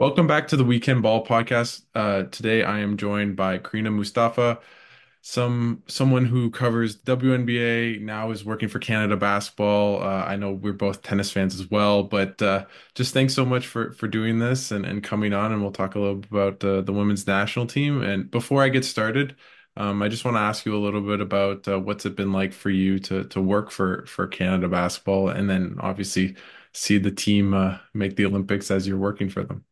Welcome back to the We Can Ball podcast. Uh, today I am joined by Crina Mustafa, some someone who covers WNBA now is working for Canada Basketball. Uh, I know we're both tennis fans as well, but uh, just thanks so much for for doing this and, and coming on, and we'll talk a little bit about the women's national team. And before I get started, um, I just want to ask you a little bit about uh, what's it been like for you to to work for for Canada Basketball, and then obviously see the team uh, make the Olympics as you're working for them.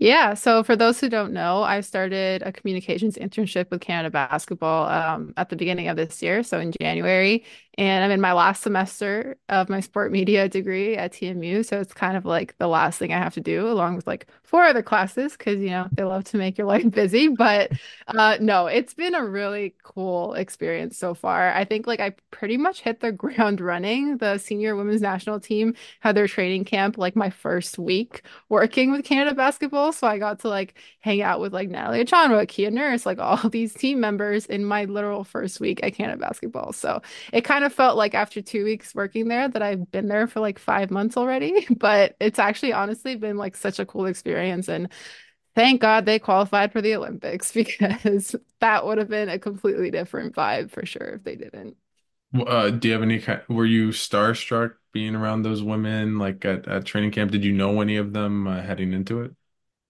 Yeah, so for those who don't know, I started a communications internship with Canada Basketball um, at the beginning of this year, so in January and I'm in my last semester of my sport media degree at TMU. So it's kind of like the last thing I have to do, along with like four other classes, because you know they love to make your life busy. But uh, no, it's been a really cool experience so far. I think like I pretty much hit the ground running. The senior women's national team had their training camp like my first week working with Canada basketball. So I got to like hang out with like Natalie Achonwa, Kia Nurse, like all these team members in my literal first week at Canada basketball. So it kind of kind of felt like after two weeks working there that I've been there for like five months already. But it's actually honestly been like such a cool experience. And thank God they qualified for the Olympics because that would have been a completely different vibe for sure if they didn't. Uh, do you have any were you starstruck being around those women like at, at training camp? Did you know any of them uh, heading into it?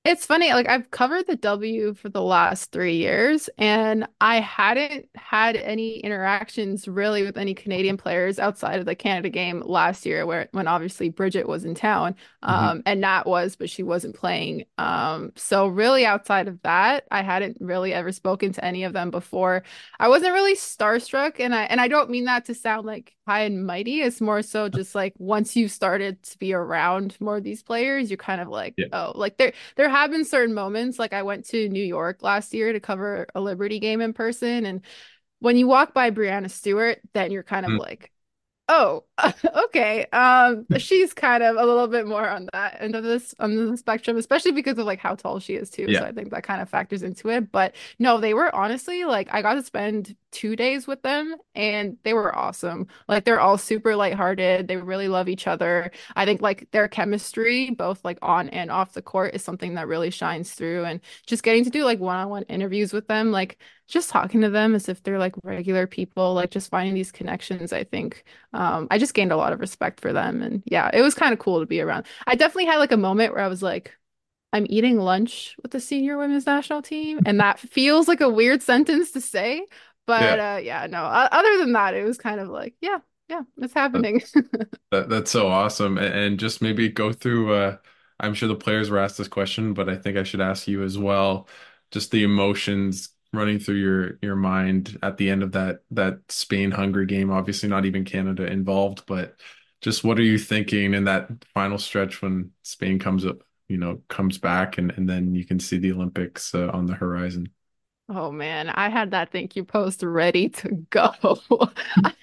It's funny, like I've covered the W for the last three years, and I hadn't had any interactions really with any Canadian players outside of the Canada game last year, where when obviously Bridget was in town, mm-hmm. um, and Nat was, but she wasn't playing. Um, so really outside of that, I hadn't really ever spoken to any of them before. I wasn't really starstruck, and I and I don't mean that to sound like high and mighty. It's more so just like once you started to be around more of these players, you're kind of like, yeah. oh, like there there have been certain moments. Like I went to New York last year to cover a Liberty game in person, and when you walk by Breanna Stewart, then you're kind of mm. like, Oh, okay. Um, she's kind of a little bit more on that end of this on the spectrum, especially because of like how tall she is too. Yeah. So I think that kind of factors into it. But no, they were honestly like I got to spend two days with them and they were awesome. Like they're all super lighthearted. They really love each other. I think like their chemistry, both like on and off the court, is something that really shines through. And just getting to do like one-on-one interviews with them, like just talking to them as if they're like regular people, like just finding these connections, I think um, I just gained a lot of respect for them. And yeah, it was kind of cool to be around. I definitely had like a moment where I was like, I'm eating lunch with the senior women's national team. And that feels like a weird sentence to say. But yeah, uh, yeah no, other than that, it was kind of like, yeah, yeah, it's happening. that, that's so awesome. And, and just maybe go through, uh, I'm sure the players were asked this question, but I think I should ask you as well. Just the emotions running through your your mind at the end of that that Spain Hungary game? Obviously, not even Canada involved, but just what are you thinking in that final stretch when Spain comes up, you know, comes back, and and then you can see the Olympics uh, on the horizon. Oh man, I had that thank you post ready to go.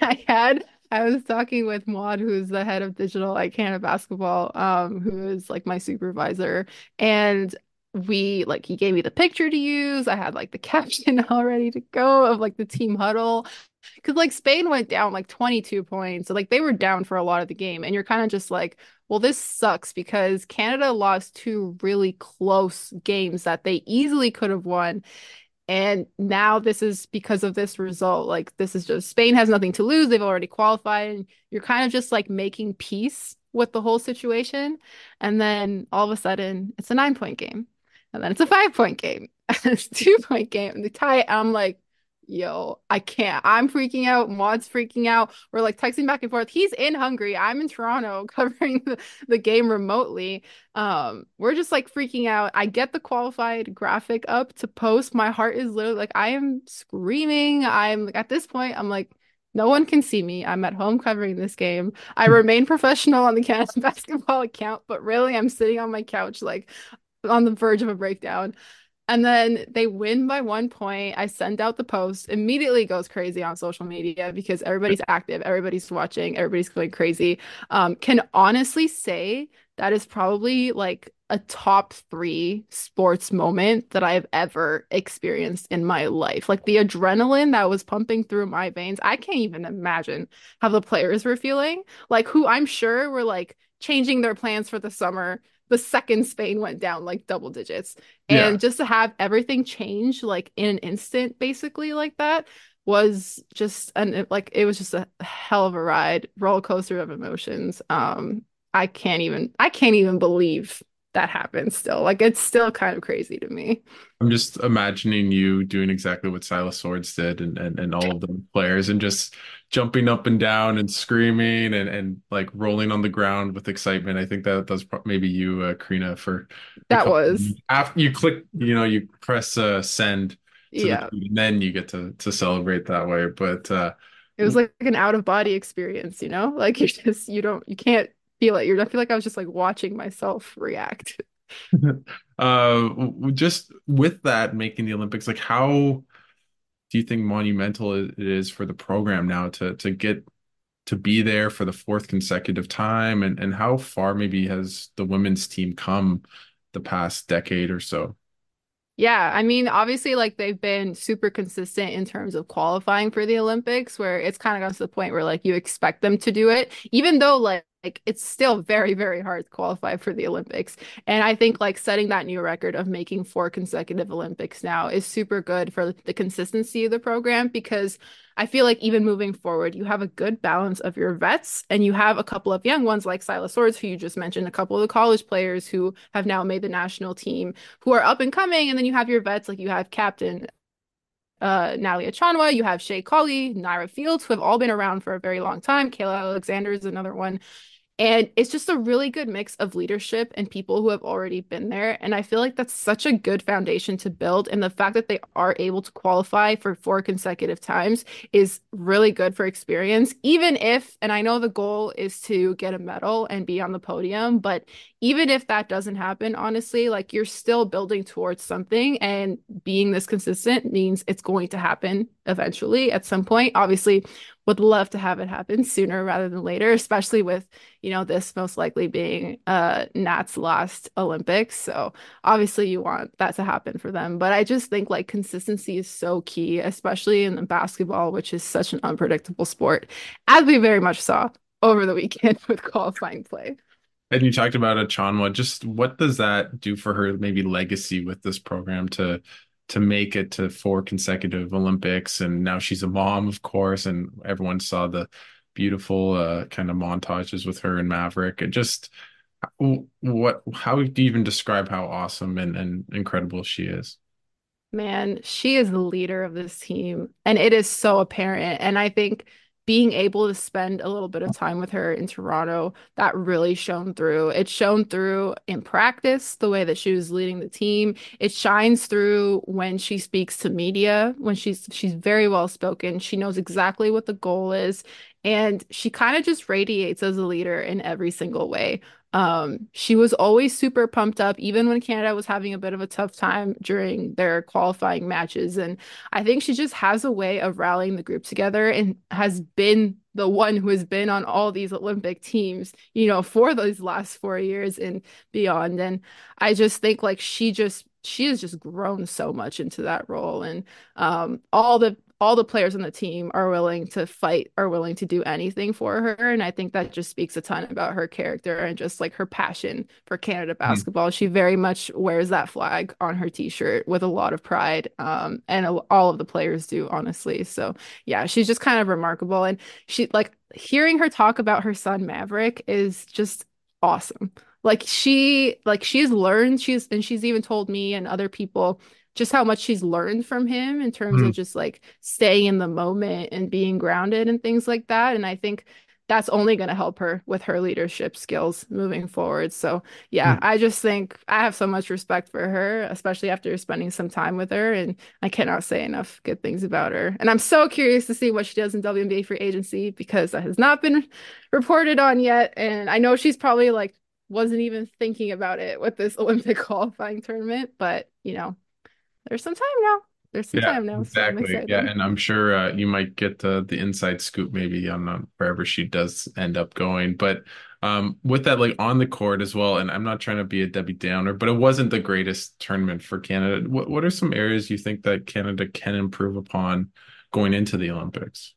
I had I was talking with Maud, who's the head of digital at Canada Basketball, um, who is like my supervisor, and we like he gave me the picture to use. I had like the caption all ready to go of like the team huddle. Cause like Spain went down like 22 points. So like they were down for a lot of the game. And you're kind of just like, well, this sucks because Canada lost two really close games that they easily could have won. And now this is because of this result. Like this is just Spain has nothing to lose. They've already qualified. And you're kind of just like making peace with the whole situation. And then all of a sudden it's a nine point game and then it's a five point game, it's two point game, and they tie it. I'm like, yo, I can't. I'm freaking out. Maud's freaking out. We're like texting back and forth. He's in Hungary. I'm in Toronto covering the, the game remotely. Um, we're just like freaking out. I get the qualified graphic up to post. My heart is literally like I am screaming. I'm like at this point, I'm like, no one can see me. I'm at home covering this game. I remain professional on the Canada basketball account, but really I'm sitting on my couch like on the verge of a breakdown. And then they win by one point. I send out the post, immediately goes crazy on social media because everybody's active, everybody's watching, everybody's going crazy. Um, can honestly say that is probably like a top three sports moment that I've ever experienced in my life. Like the adrenaline that was pumping through my veins, I can't even imagine how the players were feeling. Like, who I'm sure were like changing their plans for the summer the second Spain went down like double digits. And yeah. just to have everything change like in an instant, basically, like that was just an like it was just a hell of a ride, roller coaster of emotions. Um, I can't even I can't even believe that happens still. Like it's still kind of crazy to me. I'm just imagining you doing exactly what Syla Swords did and, and, and all of the players and just jumping up and down and screaming and, and like rolling on the ground with excitement. I think that that's maybe you, uh, Crina, for that was after you click, you know, you press uh, send yeah. The, and then you get to to celebrate that way. But uh, it was like an out of body experience, you know, like you just you don't you can't feel it. You're, I feel like I was just like watching myself react. uh, just with that making the Olympics, like how do you think monumental it is for the program now to to get to be there for the fourth consecutive time, and and how far maybe has the women's team come the past decade or so? Yeah, I mean, obviously, like they've been super consistent in terms of qualifying for the Olympics, where it's kind of gotten to the point where like you expect them to do it, even though like like it's still very very hard to qualify for the olympics. And i think like setting that new record of making four consecutive olympics now is super good for the consistency of the program because i feel like even moving forward you have a good balance of your vets and you have a couple of young ones like syla swords who you just mentioned a couple of the college players who have now made the national team who are up and coming. And then you have your vets like you have captain uh, Natalie Achonwa, you have Shay Colley, Nirra Fields, who have all been around for a very long time. Kayla Alexander is another one. And it's just a really good mix of leadership and people who have already been there. And I feel like that's such a good foundation to build. And the fact that they are able to qualify for four consecutive times is really good for experience. Even if, and I know the goal is to get a medal and be on the podium, but even if that doesn't happen, honestly, like you're still building towards something. And being this consistent means it's going to happen eventually at some point. Obviously, would love to have it happen sooner rather than later, especially with, you know, this most likely being uh Nat's last Olympics. So obviously you want that to happen for them. But I just think like consistency is so key, especially in basketball, which is such an unpredictable sport, as we very much saw over the weekend with qualifying play. And you talked about Achonwa. Just what does that do for her maybe legacy with this program to to make it to four consecutive Olympics, and now she's a mom, of course, and everyone saw the beautiful uh, kind of montages with her and Maverick. And just what, how do you even describe how awesome and, and incredible she is? Man, she is the leader of this team, and it is so apparent. And I think being able to spend a little bit of time with her in Toronto, that really shone through. It shone through in practice, the way that she was leading the team. It shines through when she speaks to media, when she's she's very well spoken. She knows exactly what the goal is. And she kind of just radiates as a leader in every single way. Um, she was always super pumped up, even when Canada was having a bit of a tough time during their qualifying matches. And I think she just has a way of rallying the group together and has been the one who has been on all these Olympic teams, you know, for those last four years and beyond. And I just think like she just she has just grown so much into that role and um, all the all the players on the team are willing to fight, are willing to do anything for her. And I think that just speaks a ton about her character and just like her passion for Canada hmm. basketball. Mm. She very much wears that flag on her t shirt with a lot of pride. Um, and all of the players do, honestly. So yeah, she's just kind of remarkable. And she like hearing her talk about her son Maverick is just awesome. Like she like she's learned, she's and she's even told me and other people just how much she's learned from him in terms mm. of just like staying in the moment and being grounded and things like that. And I think that's only going to help her with her leadership skills moving forward. So, yeah, mm. I just think I have so much respect for her, especially after spending some time with her. And I cannot say enough good things about her. And I'm so curious to see what she does in WNBA free agency because that has not been reported on yet. And I know she's probably like wasn't even thinking about it with this Olympic qualifying tournament, but you know, there's some time now. There's some Yeah, time now, exactly. excited. Yeah, and I'm sure uh, you might get uh, the inside scoop maybe on uh, wherever she does end up going. But um, with that, like on the court as well, and I'm not trying to be a Debbie Downer, but it wasn't the greatest tournament for Canada. What what are some areas you think that Canada can improve upon going into the Olympics?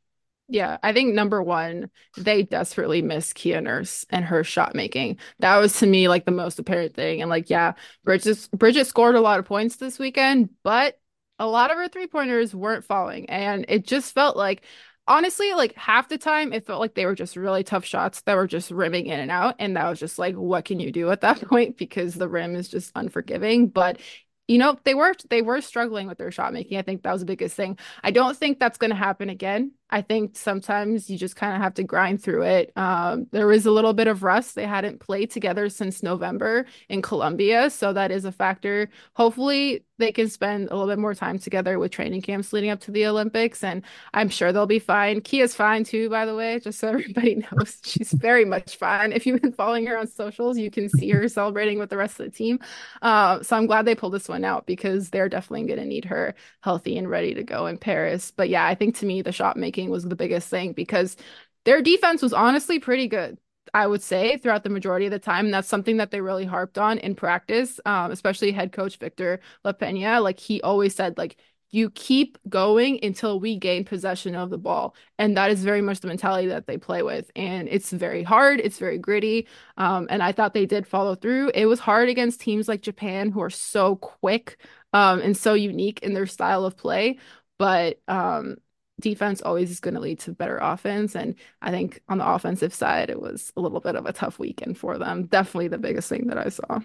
Yeah, I think number one, they desperately miss Kia Nurse and her shot making. That was to me like the most apparent thing. And like, yeah, Bridget Bridget scored a lot of points this weekend, but a lot of her three pointers weren't falling. And it just felt like honestly, like half the time it felt like they were just really tough shots that were just rimming in and out. And that was just like, what can you do at that point? Because the rim is just unforgiving. But you know, they were they were struggling with their shot making. I think that was the biggest thing. I don't think that's going to happen again. I think sometimes you just kind of have to grind through it. Um, there was a little bit of rust. They hadn't played together since November in Colombia, so that is a factor. Hopefully, they can spend a little bit more time together with training camps leading up to the Olympics, and I'm sure they'll be fine. Kia's fine too, by the way, just so everybody knows. She's very much fine. If you've been following her on socials, you can see her celebrating with the rest of the team. Uh, so I'm glad they pulled this one out because they're definitely going to need her healthy and ready to go in Paris. But yeah, I think to me, the shot was the biggest thing because their defense was honestly pretty good. I would say throughout the majority of the time. And that's something that they really harped on in practice, um, especially head coach Victor Lapeña. Like he always said, like, you keep going until we gain possession of the ball. And that is very much the mentality that they play with. And it's very hard, it's very gritty. Um, and I thought they did follow through. It was hard against teams like Japan, who are so quick um, and so unique in their style of play. But um, defense always is going to lead to better offense. And I think on the offensive side, it was a little bit of a tough weekend for them. Definitely the biggest thing that I saw.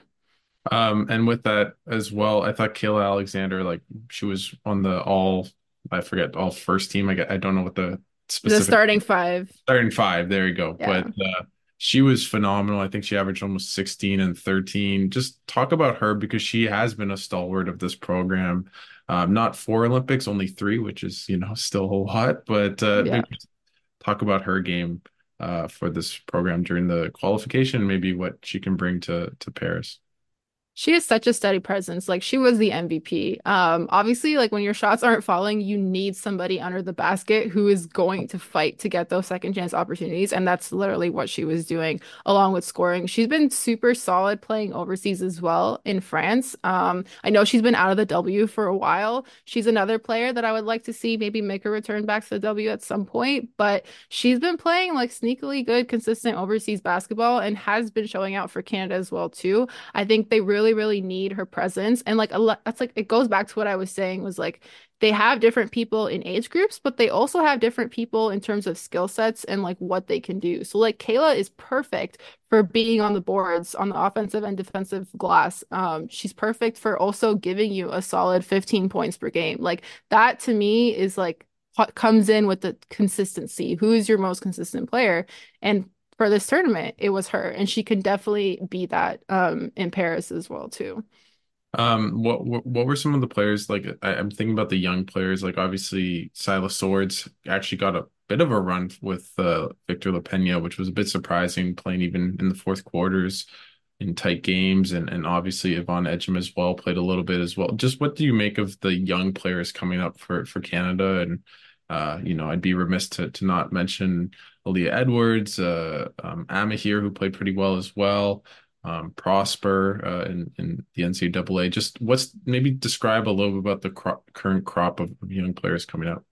Um, and with that as well, I thought Kayla Alexander, like she was on the all, I forget, all first team. I get, I don't know what the specific. The starting five. starting five. There you go. Yeah. But uh, she was phenomenal. I think she averaged almost 16 and 13. Just talk about her because she has been a stalwart of this program. Um, not four Olympics, only three, which is, you know, still a lot. But uh, Yeah. talk about her game uh, for this program during the qualification, maybe what she can bring to to Paris. She is such a steady presence. Like she was the MVP. Um, obviously, like when your shots aren't falling, you need somebody under the basket who is going to fight to get those second chance opportunities. And that's literally what she was doing along with scoring. She's been super solid playing overseas as well in France. Um, I know she's been out of the W for a while. She's another player that I would like to see maybe make a return back to the W at some point, but she's been playing like sneakily good, consistent overseas basketball and has been showing out for Canada as well too. I think they really, really need her presence. And like a lot, that's like it goes back to what I was saying was like they have different people in age groups, but they also have different people in terms of skill sets and like what they can do. So like Kayla is perfect for being on the boards on the offensive and defensive glass. Um, she's perfect for also giving you a solid 15 points per game. Like that to me is like what comes in with the consistency. Who is your most consistent player? And for this tournament, it was her, and she can definitely be that um, in Paris as well too. Um, what, what what were some of the players like? I, I'm thinking about the young players. Like obviously, Syla Swords actually got a bit of a run with uh, Victor Lapeña, which was a bit surprising, playing even in the fourth quarters in tight games, and and obviously Yvonne Ejim as well played a little bit as well. Just what do you make of the young players coming up for for Canada? And uh, you know, I'd be remiss to to not mention Aaliyah Edwards, uh, um, Amihere, who played pretty well as well um, Prosper uh, in in the NCAA. Just what's maybe describe a little bit about the cro current crop of, of young players coming up.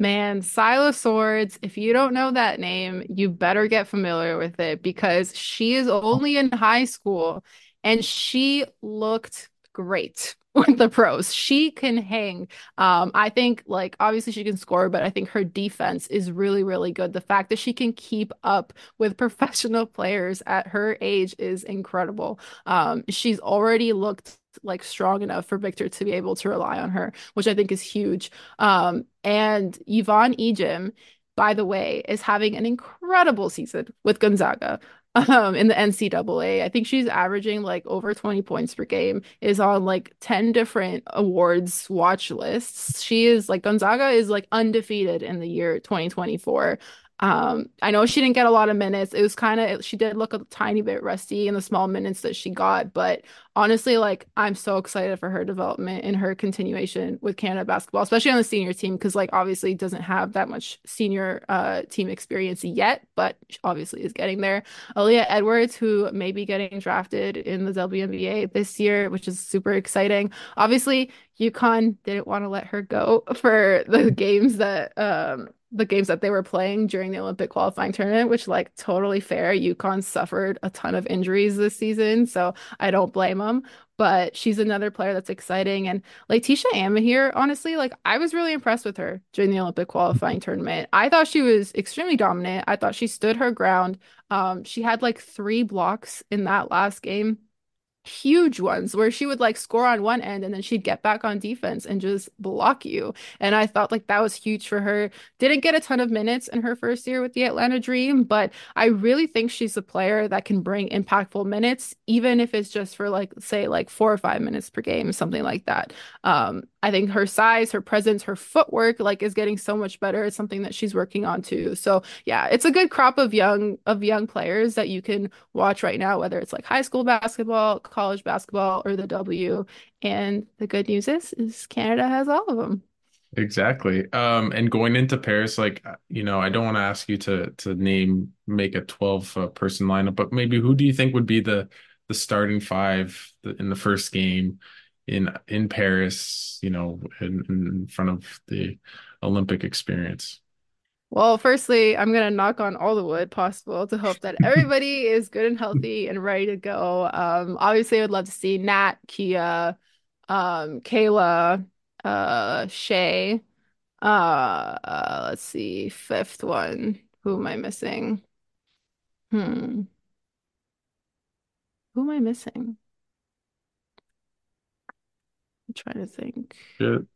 Man, Syla Swords, if you don't know that name, you better get familiar with it because she is only in high school and she looked great with the pros. She can hang. Um, I think like obviously she can score, but I think her defense is really, really good. The fact that she can keep up with professional players at her age is incredible. Um, she's already looked like strong enough for Victor to be able to rely on her, which I think is huge. Um, and Yvonne Ejim, by the way, is having an incredible season with Gonzaga um in the NCAA. I think she's averaging like over 20 points per game, is on like 10 different awards watch lists. She is like Gonzaga is like undefeated in the year 2024. Um, I know she didn't get a lot of minutes. It was kind of she did look a tiny bit rusty in the small minutes that she got, but honestly, like I'm so excited for her development and her continuation with Canada basketball, especially on the senior team, because like obviously doesn't have that much senior uh team experience yet, but obviously is getting there. Aaliyah Edwards, who may be getting drafted in the WNBA this year, which is super exciting. Obviously, UConn didn't want to let her go for the games that um the games that they were playing during the Olympic qualifying tournament, which like totally fair. UConn suffered a ton of injuries this season, so I don't blame them. But she's another player that's exciting. And Laeticia Amihere, honestly, like I was really impressed with her during the Olympic qualifying tournament. I thought she was extremely dominant. I thought she stood her ground. Um, she had like three blocks in that last game huge ones where she would like score on one end and then she'd get back on defense and just block you. And I thought like that was huge for her. Didn't get a ton of minutes in her first year with the Atlanta Dream, but I really think she's a player that can bring impactful minutes, even if it's just for like, say, like four or five minutes per game, something like that. Um, I think her size, her presence, her footwork like is getting so much better. It's something that she's working on too. So yeah, it's a good crop of young of young players that you can watch right now, whether it's like high school basketball, college basketball, or the W. And the good news is, is Canada has all of them. Exactly. Um, and going into Paris, like you know, I don't want to ask you to to name make a 12 uh, person lineup, but maybe who do you think would be the the starting five in the first game? in in Paris, you know, in, in front of the Olympic experience? Well, firstly, I'm gonna knock on all the wood possible to hope that everybody is good and healthy and ready to go. Um, obviously, I would love to see Nat, Kia, um, Kayla, uh, Shay. Uh, uh, let's see, fifth one. Who am I missing? Hmm. Who am I missing? I'm trying to think. Good.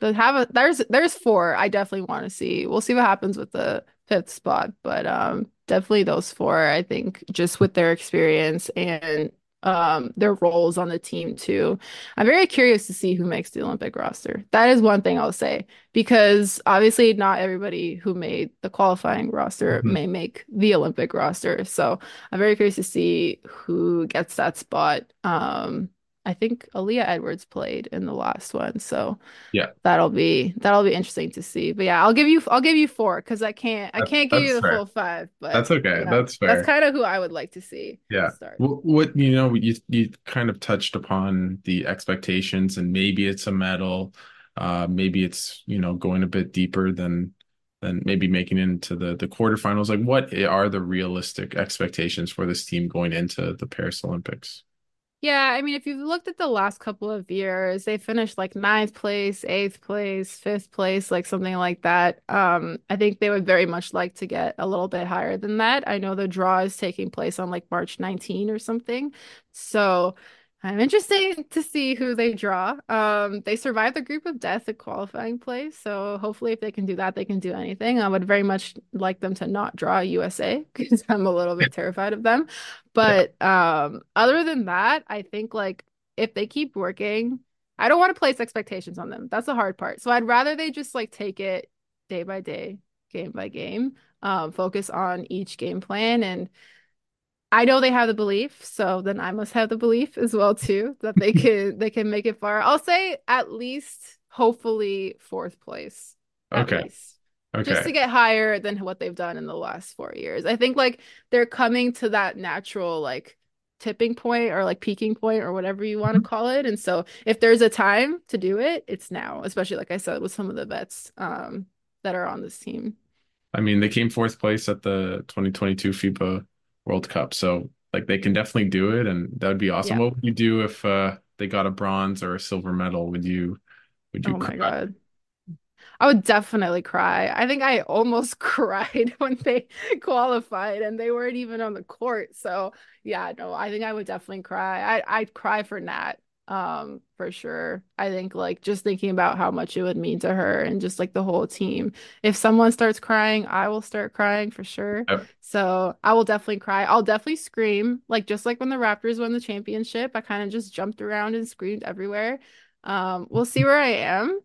Have a there's there's four I definitely want to see. We'll see what happens with the fifth spot, but um definitely those four I think just with their experience and um their roles on the team too. I'm very curious to see who makes the Olympic roster. That is one thing I'll say because obviously not everybody who made the qualifying roster Mhm. may make the Olympic roster. So I'm very curious to see who gets that spot. Um I think Aaliyah Edwards played in the last one, so Yeah, that'll be that'll be interesting to see. But yeah, I'll give you I'll give you four because I can't I can't give you the fair. full five, but That's okay. yeah, That's fair. that's kind of who I would like to see Yeah. start. What, what you know, you you kind of touched upon the expectations, and maybe it's a medal, uh, maybe it's you know going a bit deeper than than maybe making it into the the quarterfinals. Like, what are the realistic expectations for this team going into the Paris Olympics? Yeah, I mean, if you've looked at the last couple of years, they finished like ninth place, eighth place, fifth place, like something like that. Um, I think they would very much like to get a little bit higher than that. I know the draw is taking place on like March 19 or something. So I'm interested to see who they draw. Um, they survived the group of death at qualifying play, so hopefully if they can do that, they can do anything. I would very much like them to not draw USA because I'm a little bit terrified of them. Yeah. But um, other than that, I think like if they keep working, I don't want to place expectations on them. That's the hard part. So I'd rather they just like take it day by day, game by game, um, focus on each game plan and I know they have the belief, so then I must have the belief as well too that they can they can make it far. I'll say at least hopefully fourth place Okay. least. Just to get higher than what they've done in the last four years. I think like they're coming to that natural like tipping point or like peaking point or whatever you want to call it. And so if there's a time to do it, it's now, especially like I said with some of the vets um that are on this team. I mean, they came fourth place at the 2022 FIBA World Cup, so like they can definitely do it, and that would be awesome. Yeah. What would you do if uh, they got a bronze or a silver medal? Would you would you Oh my? God. I would definitely cry. I think I almost cried when they qualified and they weren't even on the court. So yeah, no, I think I would definitely cry. I I'd cry for Nat, um, for sure. I think like just thinking about how much it would mean to her and just like the whole team. If someone starts crying, I will start crying for sure. Yep. So I will definitely cry. I'll definitely scream. Like just like when the Raptors won the championship, I kind of just jumped around and screamed everywhere. Um, we'll see where I am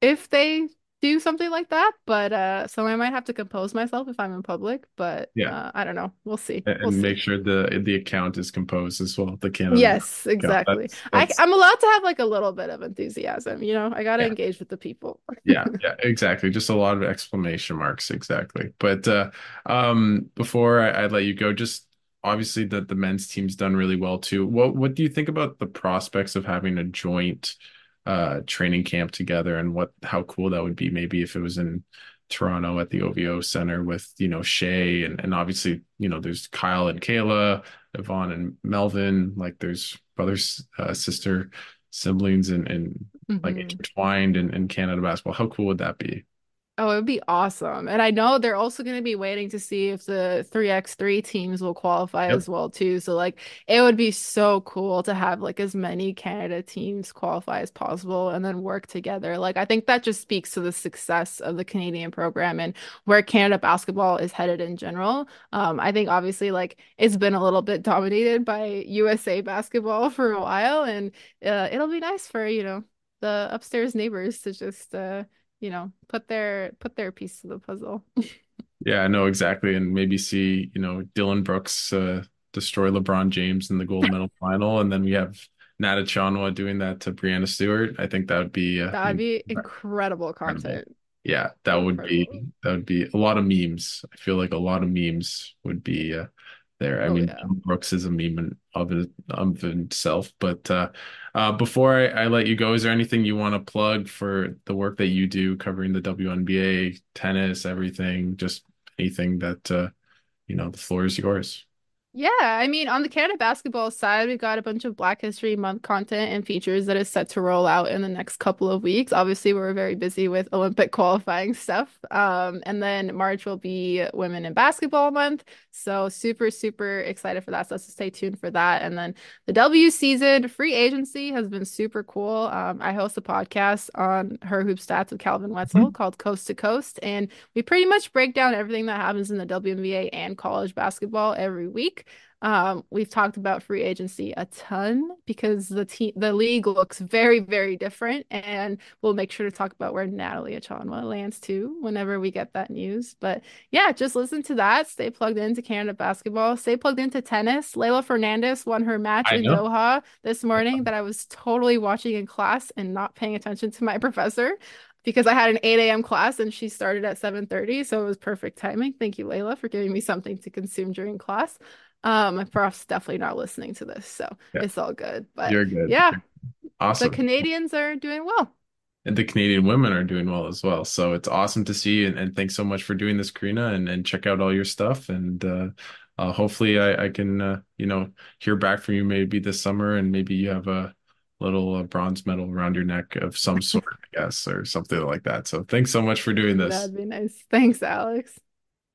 if they do something like that, but uh, so I might have to compose myself if I'm in public. But Yeah. uh, I don't know. We'll see. And We'll make see. sure the the account is composed as well, the Canada Yes, exactly. That's I that's I'm allowed to have like a little bit of enthusiasm, you know. I gotta yeah. engage with the people. Yeah, yeah, exactly. Just a lot of exclamation marks, exactly. But uh um before I, I let you go, just obviously that the men's team's done really well too. What what do you think about the prospects of having a joint uh training camp together and what how cool that would be maybe if it was in Toronto at the OVO Center with, you know, Shay and and obviously, you know, there's Kyle and Kayla, Yvonne and Melvin, like there's brothers, uh, sister siblings and and like Mhm. intertwined in, in Canada basketball. How cool would that be? Oh, it would be awesome. And I know they're also going to be waiting to see if the 3x3 teams will qualify Yep. as well too. So like it would be so cool to have like as many Canada teams qualify as possible and then work together. Like I think that just speaks to the success of the Canadian program and where Canada basketball is headed in general. Um, I think obviously like it's been a little bit dominated by USA basketball for a while and uh, it'll be nice for, you know, the upstairs neighbors to just uh you know, put their put their piece to the puzzle. Yeah, I know exactly. And maybe see, you know, Dillon Brooks uh, destroy LeBron James in the gold medal final. And then we have Nat Achonwa doing that to Breanna Stewart. I think that would be uh, That'd be incredible incredible. content. Yeah, that would be that would be a lot of memes. I feel like a lot of memes would be uh, there. I Oh mean, yeah. Brooks is a meme of of himself. But uh, uh, before I, I let you go, is there anything you want to plug for the work that you do covering the WNBA, tennis, everything? Just anything that uh, you know, the floor is yours. Yeah, I mean, on the Canada basketball side, we've got a bunch of Black History Month content and features that is set to roll out in the next couple of weeks. Obviously, we're very busy with Olympic qualifying stuff. Um, and then March will be Women in Basketball Month. So super, super excited for that. So stay tuned for that. And then the W season free agency has been super cool. Um, I host a podcast on Her Hoop Stats with Calvin Wetzel Mhm. called Coast to Coast, and we pretty much break down everything that happens in the WNBA and college basketball every week. Um, we've talked about free agency a ton because the team, the league looks very, very different, and we'll make sure to talk about where Natalie Achonwa lands too whenever we get that news. But yeah, just listen to that. Stay plugged into Canada basketball. Stay plugged into tennis. Leylah Fernandez won her match I in know. Doha this morning that I was totally watching in class and not paying attention to my professor because I had an 8 a.m. class and she started at 7:30, so it was perfect timing. Thank you, Leylah, for giving me something to consume during class. Um, my prof's definitely not listening to this, so Yeah, it's all good. But you're good. yeah, Awesome. the Canadians are doing well. And the Canadian women are doing well as well. So it's awesome to see. And, and thanks so much for doing this, Crina, and, and check out all your stuff. And uh, uh, hopefully I, I can, uh, you know, hear back from you maybe this summer and maybe you have a little uh, bronze medal around your neck of some sort, I guess, or something like that. So thanks so much for doing this. That'd be nice. Thanks, Alex.